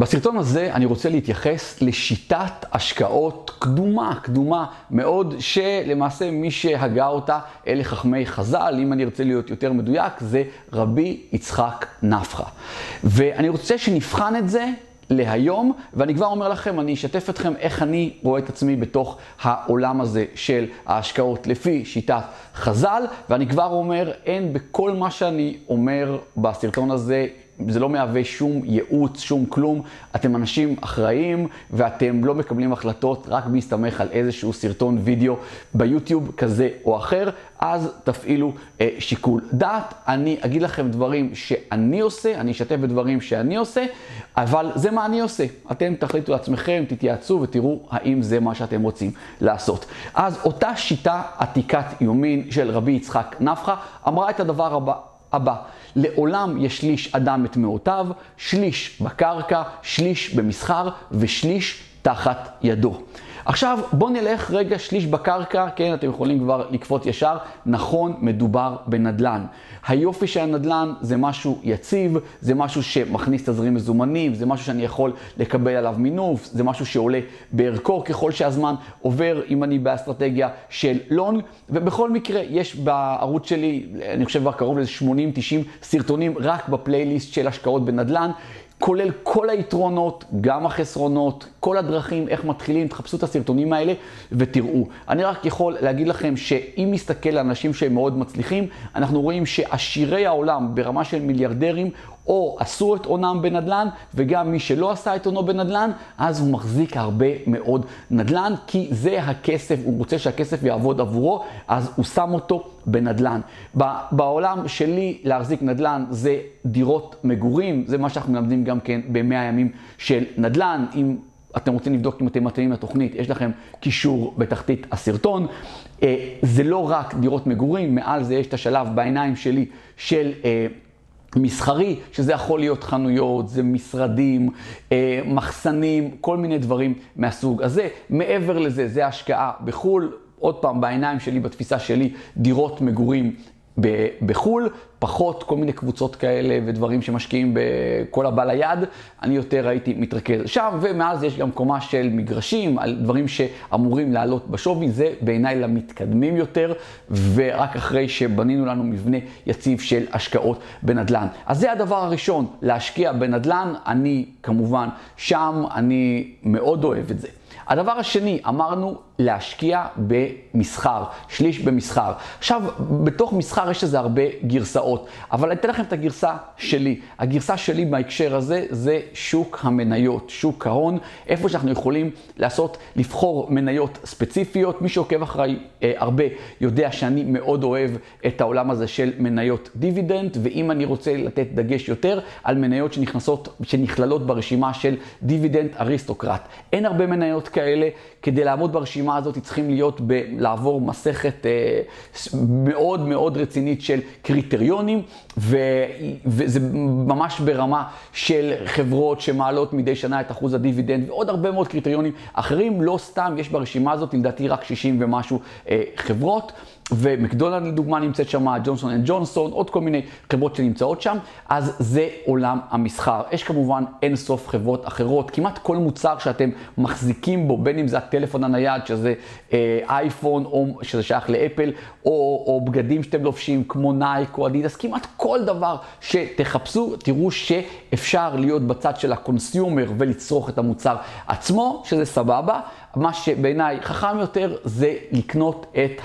בסרטון הזה אני רוצה להתייחס לשיטת השקעות קדומה, קדומה מאוד, שלמעשה מי שהגה אותה אלה חכמי חז"ל, אם אני רוצה להיות יותר מדויק, זה רבי יצחק נפחא. ואני רוצה שנבחן את זה להיום, ואני כבר אומר לכם, אני אשתף אתכם איך אני רואה את עצמי בתוך העולם הזה של ההשקעות לפי שיטת חז"ל, ואני כבר אומר, אין בכל מה שאני אומר בסרטון הזה זה לא מהווה שום ייעוץ, שום כלום. אתם אנשים אחראיים ואתם לא מקבלים החלטות רק בהסתמך על איזשהו סרטון וידאו ביוטיוב כזה או אחר, אז תפעילו אה, שיקול דעת. אני אגיד לכם דברים שאני עושה, אני אשתף בדברים שאני עושה, אבל זה מה אני עושה. אתם תחליטו לעצמכם, תתייעצו ותראו האם זה מה שאתם רוצים לעשות. אז אותה שיטה עתיקת יומין של רבי יצחק נפחא אמרה את הדבר הבא. הבא, לעולם ישליש אדם את מאותיו, שליש בקרקע, שליש במסחר ושליש תחת ידו. עכשיו בואו נלך רגע שליש בקרקע, כן, אתם יכולים כבר לקפוץ ישר, נכון, מדובר בנדלן. היופי של הנדלן זה משהו יציב, זה משהו שמכניס תזרים מזומנים, זה משהו שאני יכול לקבל עליו מינוף, זה משהו שעולה בערכו ככל שהזמן עובר, אם אני באסטרטגיה של לונג, ובכל מקרה יש בערוץ שלי, אני חושב כבר קרוב ל-80-90 סרטונים רק בפלייליסט של השקעות בנדלן. כולל כל היתרונות, גם החסרונות, כל הדרכים, איך מתחילים, תחפשו את הסרטונים האלה ותראו. אני רק יכול להגיד לכם שאם נסתכל על אנשים שהם מאוד מצליחים, אנחנו רואים שעשירי העולם ברמה של מיליארדרים, או עשו את הונם בנדל"ן, וגם מי שלא עשה את הונו בנדל"ן, אז הוא מחזיק הרבה מאוד נדל"ן, כי זה הכסף, הוא רוצה שהכסף יעבוד עבורו, אז הוא שם אותו בנדל"ן. בעולם שלי להחזיק נדל"ן זה דירות מגורים, זה מה שאנחנו מלמדים גם כן במאה ימים של נדל"ן. אם אתם רוצים לבדוק אם אתם מתאימים לתוכנית, יש לכם קישור בתחתית הסרטון. אה, זה לא רק דירות מגורים, מעל זה יש את השלב בעיניים שלי של... מסחרי, שזה יכול להיות חנויות, זה משרדים, אה, מחסנים, כל מיני דברים מהסוג הזה. מעבר לזה, זה השקעה בחו"ל, עוד פעם, בעיניים שלי, בתפיסה שלי, דירות מגורים בחו"ל, פחות כל מיני קבוצות כאלה ודברים שמשקיעים בכל הבא ליד, אני יותר הייתי מתרכז שם, ומאז יש גם קומה של מגרשים, על דברים שאמורים לעלות בשווי, זה בעיניי למתקדמים יותר, ורק אחרי שבנינו לנו מבנה יציב של השקעות בנדל"ן. אז זה הדבר הראשון, להשקיע בנדל"ן, אני כמובן שם, אני מאוד אוהב את זה. הדבר השני, אמרנו להשקיע במסחר, שליש במסחר. עכשיו, בתוך מסחר יש לזה הרבה גרסאות, אבל אני אתן לכם את הגרסה שלי. הגרסה שלי בהקשר הזה זה שוק המניות, שוק ההון, איפה שאנחנו יכולים לעשות, לבחור מניות ספציפיות. מי שעוקב אחריי אה, הרבה יודע שאני מאוד אוהב את העולם הזה של מניות דיבידנד, ואם אני רוצה לתת דגש יותר על מניות שנכנסות, שנכללות ברשימה של Dividend Aristocrat. אין הרבה מניות כאלה, כדי לעמוד ברשימה הזאת צריכים להיות, ב, לעבור מסכת אה, מאוד מאוד רצינית של קריטריונים, ו, וזה ממש ברמה של חברות שמעלות מדי שנה את אחוז הדיבידנד, ועוד הרבה מאוד קריטריונים אחרים, לא סתם יש ברשימה הזאת לדעתי רק 60 ומשהו אה, חברות. ומקדונלד לדוגמה נמצאת שם, ג'ונסון אנד ג'ונסון, עוד כל מיני חברות שנמצאות שם, אז זה עולם המסחר. יש כמובן אין סוף חברות אחרות, כמעט כל מוצר שאתם מחזיקים בו, בין אם זה הטלפון הנייד, שזה אה, אייפון, או שזה שייך לאפל, או, או בגדים שאתם לובשים, כמו נייק או אדידס, כמעט כל דבר שתחפשו, תראו שאפשר להיות בצד של ה consumer ולצרוך את המוצר עצמו, שזה סבבה. מה שבעיניי חכם יותר זה לקנות את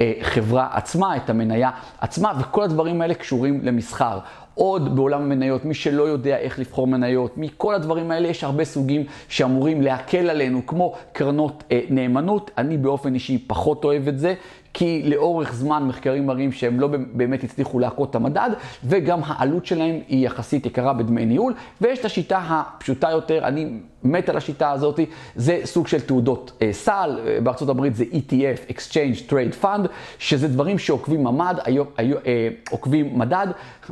החברה עצמה, את המניה עצמה, וכל הדברים האלה קשורים למסחר. עוד בעולם המניות, מי שלא יודע איך לבחור מניות, מכל הדברים האלה יש הרבה סוגים שאמורים להקל עלינו, כמו קרנות אה, נאמנות. אני באופן אישי פחות אוהב את זה, כי לאורך זמן מחקרים מראים שהם לא באמת הצליחו להכות את המדד, וגם העלות שלהם היא יחסית יקרה בדמי ניהול, ויש את השיטה הפשוטה יותר, אני מת על השיטה הזאת, זה סוג של תעודות אה, סל, אה, בארצות הברית זה ETF, Exchange Trade Fund, שזה דברים שעוקבים ממד, אה, עוקבים מדד,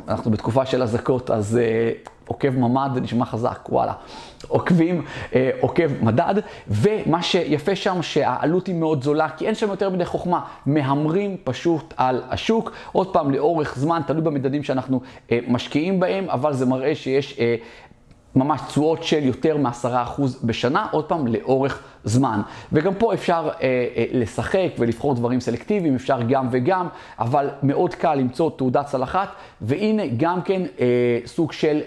אנחנו בתקופה של אזעקות, אז עוקב ממד זה נשמע חזק, וואלה. עוקבים, אה, עוקב מדד, ומה שיפה שם שהעלות היא מאוד זולה, כי אין שם יותר מדי חוכמה, מהמרים פשוט על השוק. עוד פעם, לאורך זמן, תלוי במדדים שאנחנו אה, משקיעים בהם, אבל זה מראה שיש... אה, ממש תשואות של יותר מ-10% בשנה, עוד פעם, לאורך זמן. וגם פה אפשר אה, אה, לשחק ולבחור דברים סלקטיביים, אפשר גם וגם, אבל מאוד קל למצוא תעודת צלחת, והנה גם כן אה, סוג של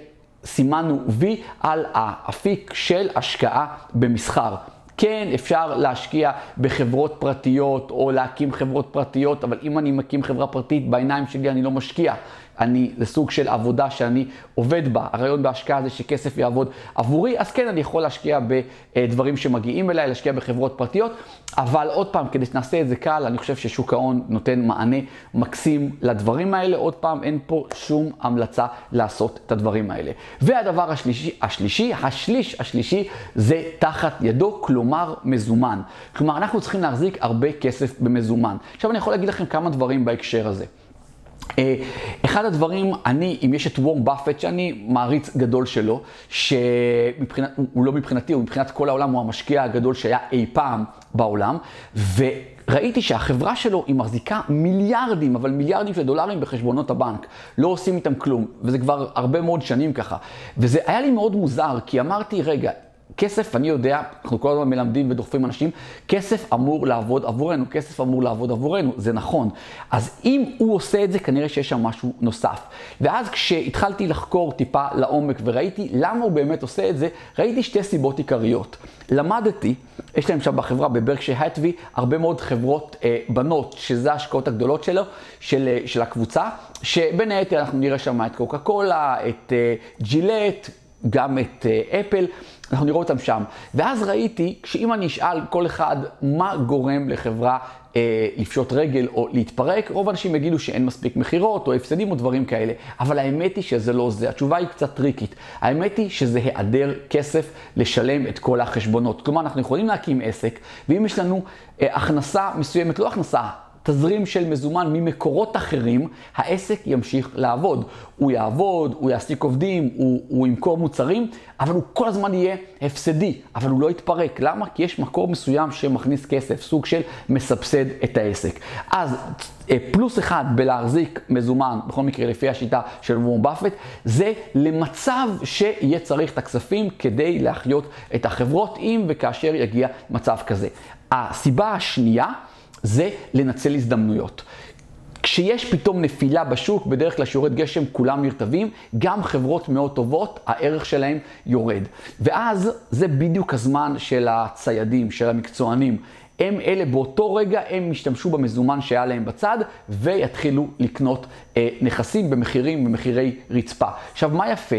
סימנו וי על האפיק של השקעה במסחר. כן, אפשר להשקיע בחברות פרטיות או להקים חברות פרטיות, אבל אם אני מקים חברה פרטית, בעיניים שלי אני לא משקיע. אני, זה סוג של עבודה שאני עובד בה. הרעיון בהשקעה זה שכסף יעבוד עבורי, אז כן, אני יכול להשקיע בדברים שמגיעים אליי, להשקיע בחברות פרטיות, אבל עוד פעם, כדי שנעשה את זה קל, אני חושב ששוק ההון נותן מענה מקסים לדברים האלה. עוד פעם, אין פה שום המלצה לעשות את הדברים האלה. והדבר השלישי, השלישי, השליש השלישי, זה תחת ידו, כלומר מזומן. כלומר, אנחנו צריכים להחזיק הרבה כסף במזומן. עכשיו אני יכול להגיד לכם כמה דברים בהקשר הזה. אה, אחד הדברים, אני, אם יש את וורם באפט, שאני מעריץ גדול שלו, שמבחינת, הוא לא מבחינתי, הוא מבחינת כל העולם, הוא המשקיע הגדול שהיה אי פעם בעולם, וראיתי שהחברה שלו היא מחזיקה מיליארדים, אבל מיליארדים של דולרים בחשבונות הבנק. לא עושים איתם כלום, וזה כבר הרבה מאוד שנים ככה. וזה היה לי מאוד מוזר, כי אמרתי, רגע, כסף, אני יודע, אנחנו כל הזמן מלמדים ודוחפים אנשים, כסף אמור לעבוד עבורנו, כסף אמור לעבוד עבורנו, זה נכון. אז אם הוא עושה את זה, כנראה שיש שם משהו נוסף. ואז כשהתחלתי לחקור טיפה לעומק וראיתי למה הוא באמת עושה את זה, ראיתי שתי סיבות עיקריות. למדתי, יש להם שם בחברה, בברקשי הטווי, הרבה מאוד חברות אה, בנות, שזה ההשקעות הגדולות שלו, של, אה, של הקבוצה, שבין היתר אנחנו נראה שם את קוקה קולה, את אה, ג'ילט, גם את אה, אפל. אנחנו נראה אותם שם. ואז ראיתי שאם אני אשאל כל אחד מה גורם לחברה אה, לפשוט רגל או להתפרק, רוב האנשים יגידו שאין מספיק מכירות או הפסדים או דברים כאלה. אבל האמת היא שזה לא זה. התשובה היא קצת טריקית. האמת היא שזה היעדר כסף לשלם את כל החשבונות. כלומר, אנחנו יכולים להקים עסק, ואם יש לנו אה, הכנסה מסוימת, לא הכנסה, תזרים של מזומן ממקורות אחרים, העסק ימשיך לעבוד. הוא יעבוד, הוא יעסיק עובדים, הוא, הוא ימכור מוצרים, אבל הוא כל הזמן יהיה הפסדי, אבל הוא לא יתפרק. למה? כי יש מקור מסוים שמכניס כסף, סוג של מסבסד את העסק. אז אה, פלוס אחד בלהחזיק מזומן, בכל מקרה לפי השיטה של וורם באפט, זה למצב שיהיה צריך את הכספים כדי להחיות את החברות, אם וכאשר יגיע מצב כזה. הסיבה השנייה, זה לנצל הזדמנויות. כשיש פתאום נפילה בשוק, בדרך כלל שיורד גשם, כולם נרטבים, גם חברות מאוד טובות, הערך שלהם יורד. ואז זה בדיוק הזמן של הציידים, של המקצוענים. הם אלה באותו רגע, הם ישתמשו במזומן שהיה להם בצד, ויתחילו לקנות אה, נכסים במחירים, במחירי רצפה. עכשיו, מה יפה?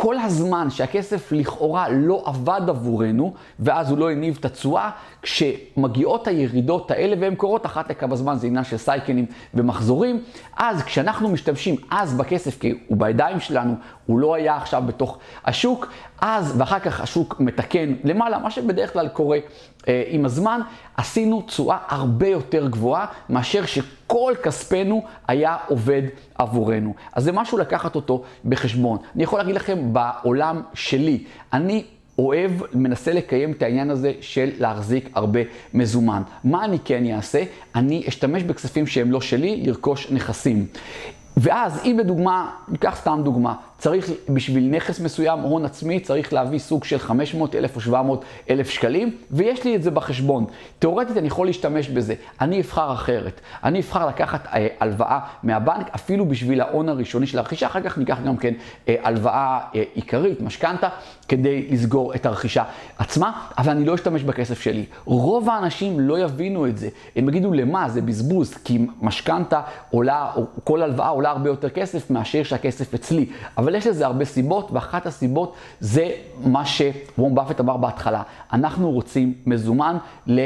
כל הזמן שהכסף לכאורה לא עבד עבורנו, ואז הוא לא הניב את התשואה, כשמגיעות הירידות האלה, והן קורות אחת לכמה זמן, זה עניין של סייקלים ומחזורים, אז כשאנחנו משתמשים אז בכסף, כי הוא בידיים שלנו, הוא לא היה עכשיו בתוך השוק, אז, ואחר כך השוק מתקן למעלה, מה שבדרך כלל קורה אה, עם הזמן, עשינו תשואה הרבה יותר גבוהה מאשר שכל כספנו היה עובד עבורנו. אז זה משהו לקחת אותו בחשבון. אני יכול להגיד לכם, בעולם שלי, אני אוהב, מנסה לקיים את העניין הזה של להחזיק הרבה מזומן. מה אני כן אעשה? אני אשתמש בכספים שהם לא שלי, לרכוש נכסים. ואז אם לדוגמה, ניקח סתם דוגמה, צריך בשביל נכס מסוים הון עצמי, צריך להביא סוג של 500 אלף או 700 אלף שקלים, ויש לי את זה בחשבון. תאורטית אני יכול להשתמש בזה, אני אבחר אחרת. אני אבחר לקחת אה, הלוואה מהבנק, אפילו בשביל ההון הראשוני של הרכישה, אחר כך ניקח גם כן אה, הלוואה אה, עיקרית, משכנתה, כדי לסגור את הרכישה עצמה, אבל אני לא אשתמש בכסף שלי. רוב האנשים לא יבינו את זה. הם יגידו, למה? זה בזבוז, כי משכנתה עולה, או כל הלוואה עולה הרבה יותר כסף מאשר שהכסף אצלי. אבל יש לזה הרבה סיבות, ואחת הסיבות זה מה שוורם באפט אמר בהתחלה. אנחנו רוצים מזומן ל...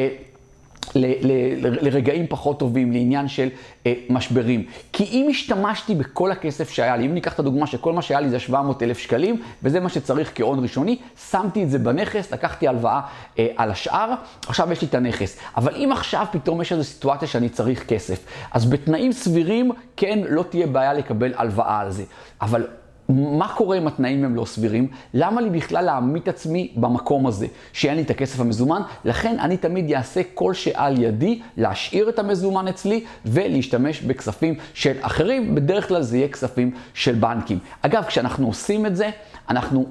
ל, ל, ל, לרגעים פחות טובים, לעניין של אה, משברים. כי אם השתמשתי בכל הכסף שהיה לי, אם ניקח את הדוגמה שכל מה שהיה לי זה 700 אלף שקלים, וזה מה שצריך כהון ראשוני, שמתי את זה בנכס, לקחתי הלוואה אה, על השאר, עכשיו יש לי את הנכס. אבל אם עכשיו פתאום יש איזו סיטואציה שאני צריך כסף, אז בתנאים סבירים, כן, לא תהיה בעיה לקבל הלוואה על זה. אבל מה קורה אם התנאים הם לא סבירים? למה לי בכלל להעמיד עצמי במקום הזה, שאין לי את הכסף המזומן? לכן אני תמיד אעשה כל שעל ידי להשאיר את המזומן אצלי ולהשתמש בכספים של אחרים, בדרך כלל זה יהיה כספים של בנקים. אגב, כשאנחנו עושים את זה, אנחנו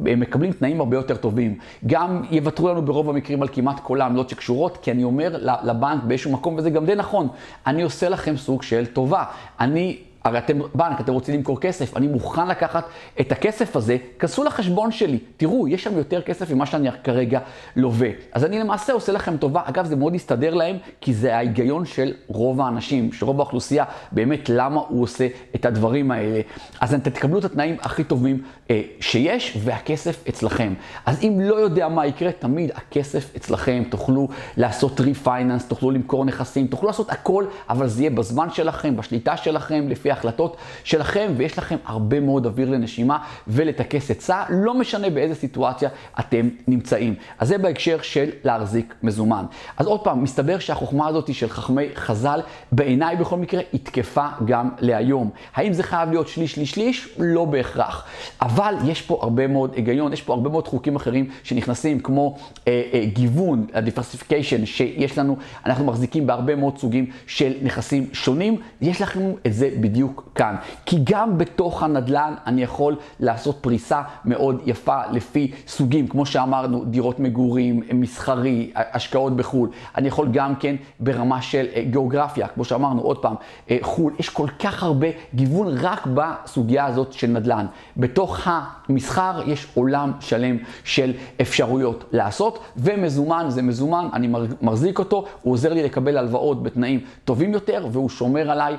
מקבלים תנאים הרבה יותר טובים. גם יוותרו לנו ברוב המקרים על כמעט כל העמלות שקשורות, כי אני אומר לבנק באיזשהו מקום, וזה גם די נכון, אני עושה לכם סוג של טובה. אני... הרי אתם בנק, אתם רוצים למכור כסף, אני מוכן לקחת את הכסף הזה, כנסו לחשבון שלי, תראו, יש שם יותר כסף ממה שאני כרגע לווה. אז אני למעשה עושה לכם טובה, אגב, זה מאוד יסתדר להם, כי זה ההיגיון של רוב האנשים, של רוב האוכלוסייה, באמת למה הוא עושה את הדברים האלה. אז אתם תקבלו את התנאים הכי טובים אה, שיש, והכסף אצלכם. אז אם לא יודע מה יקרה, תמיד הכסף אצלכם, תוכלו לעשות ריפייננס, תוכלו למכור נכסים, תוכלו לעשות הכל, אבל זה יהיה בזמן שלכם, בשליטה שלכם, לפי ההחלטות שלכם, ויש לכם הרבה מאוד אוויר לנשימה ולטכס עצה, לא משנה באיזה סיטואציה אתם נמצאים. אז זה בהקשר של להחזיק מזומן. אז עוד פעם, מסתבר שהחוכמה הזאת של חכמי חז"ל, בעיניי בכל מקרה, היא תקפה גם להיום. האם זה חייב להיות שליש, שליש, שליש? לא בהכרח. אבל יש פה הרבה מאוד היגיון, יש פה הרבה מאוד חוקים אחרים שנכנסים, כמו אה, אה, גיוון, ה-diversification, שיש לנו, אנחנו מחזיקים בהרבה מאוד סוגים של נכסים שונים, יש לכם את זה בדיוק. בדיוק כאן. כי גם בתוך הנדל"ן אני יכול לעשות פריסה מאוד יפה לפי סוגים, כמו שאמרנו, דירות מגורים, מסחרי, השקעות בחו"ל. אני יכול גם כן ברמה של אה, גיאוגרפיה, כמו שאמרנו, עוד פעם, אה, חו"ל. יש כל כך הרבה גיוון רק בסוגיה הזאת של נדל"ן. בתוך המסחר יש עולם שלם של אפשרויות לעשות, ומזומן זה מזומן, אני מחזיק אותו, הוא עוזר לי לקבל הלוואות בתנאים טובים יותר, והוא שומר עליי.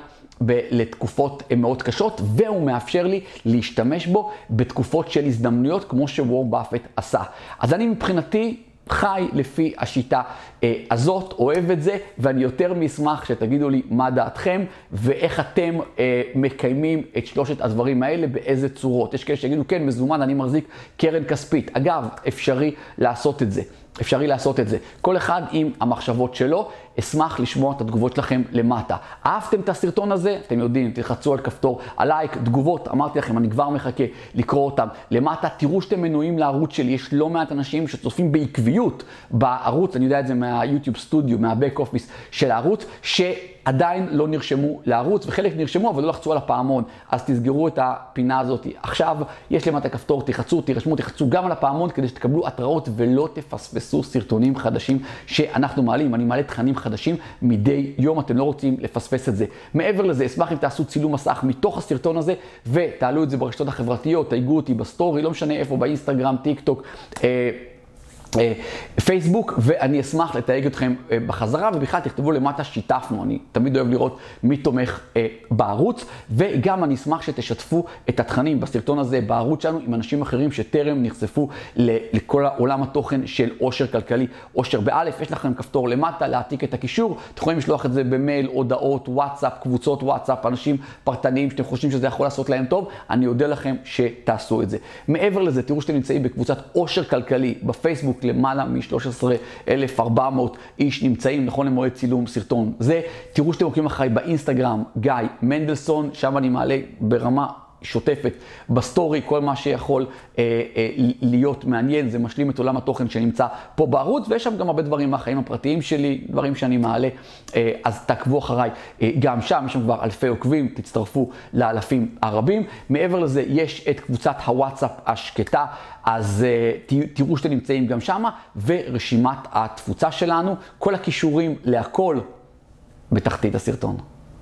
לתקופות מאוד קשות, והוא מאפשר לי להשתמש בו בתקופות של הזדמנויות, כמו שוור באפט עשה. אז אני מבחינתי חי לפי השיטה אה, הזאת, אוהב את זה, ואני יותר מאשמח שתגידו לי מה דעתכם ואיך אתם אה, מקיימים את שלושת הדברים האלה, באיזה צורות. יש כאלה שיגידו, כן, מזומן, אני מחזיק קרן כספית. אגב, אפשרי לעשות את זה. אפשרי לעשות את זה. כל אחד עם המחשבות שלו. אשמח לשמוע את התגובות שלכם למטה. אהבתם את הסרטון הזה? אתם יודעים, תלחצו על כפתור הלייק, תגובות, אמרתי לכם, אני כבר מחכה לקרוא אותם למטה. תראו שאתם מנויים לערוץ שלי, יש לא מעט אנשים שצופים בעקביות בערוץ, אני יודע את זה מהיוטיוב סטודיו, מהבק אופיס של הערוץ, ש... עדיין לא נרשמו לערוץ, וחלק נרשמו אבל לא לחצו על הפעמון, אז תסגרו את הפינה הזאת. עכשיו יש למטה כפתור, תחצו, תירשמו, תחצו גם על הפעמון כדי שתקבלו התראות ולא תפספסו סרטונים חדשים שאנחנו מעלים. אני מעלה תכנים מדי יום, אתם לא רוצים לפספס את זה. מעבר לזה, אשמח אם תעשו צילום מסך מתוך הסרטון הזה ותעלו את זה ברשתות החברתיות, תייגו אותי בסטורי, לא משנה איפה, באינסטגרם, טיק טוק. אה, פייסבוק, ואני אשמח לתייג אתכם אה, בחזרה, ובכלל תכתבו למטה שיתפנו, אני תמיד אוהב לראות מי תומך אה, בערוץ, וגם אני אשמח שתשתפו את התכנים בסרטון הזה בערוץ שלנו עם אנשים אחרים שטרם נחשפו לכל העולם התוכן של עושר כלכלי, עושר באלף, יש לכם כפתור למטה להעתיק את הקישור, אתם יכולים לשלוח את זה במייל, הודעות, וואטסאפ, קבוצות וואטסאפ, אנשים פרטניים שאתם חושבים שזה יכול לעשות להם טוב, אני אודה לכם שתעשו את זה. מעבר לזה, תראו שאתם נמצאים בקבוצת עושר כלכלי בפייסבוק, למעלה מ-13,400 איש נמצאים, נכון למועד צילום סרטון זה. תראו שאתם עוקבים אחריי באינסטגרם, גיא מנדלסון, שם אני מעלה ברמה שוטפת בסטורי, כל מה שיכול אה, אה, להיות מעניין, זה משלים את עולם התוכן שנמצא פה בערוץ, ויש שם גם הרבה דברים מהחיים הפרטיים שלי, דברים שאני מעלה, אה, אז תעקבו אחריי אה, גם שם, יש שם כבר אלפי עוקבים, תצטרפו לאלפים הרבים. מעבר לזה, יש את קבוצת הוואטסאפ השקטה, אז אה, תראו שאתם נמצאים גם שם, ורשימת התפוצה שלנו, כל הכישורים להכל בתחתית הסרטון.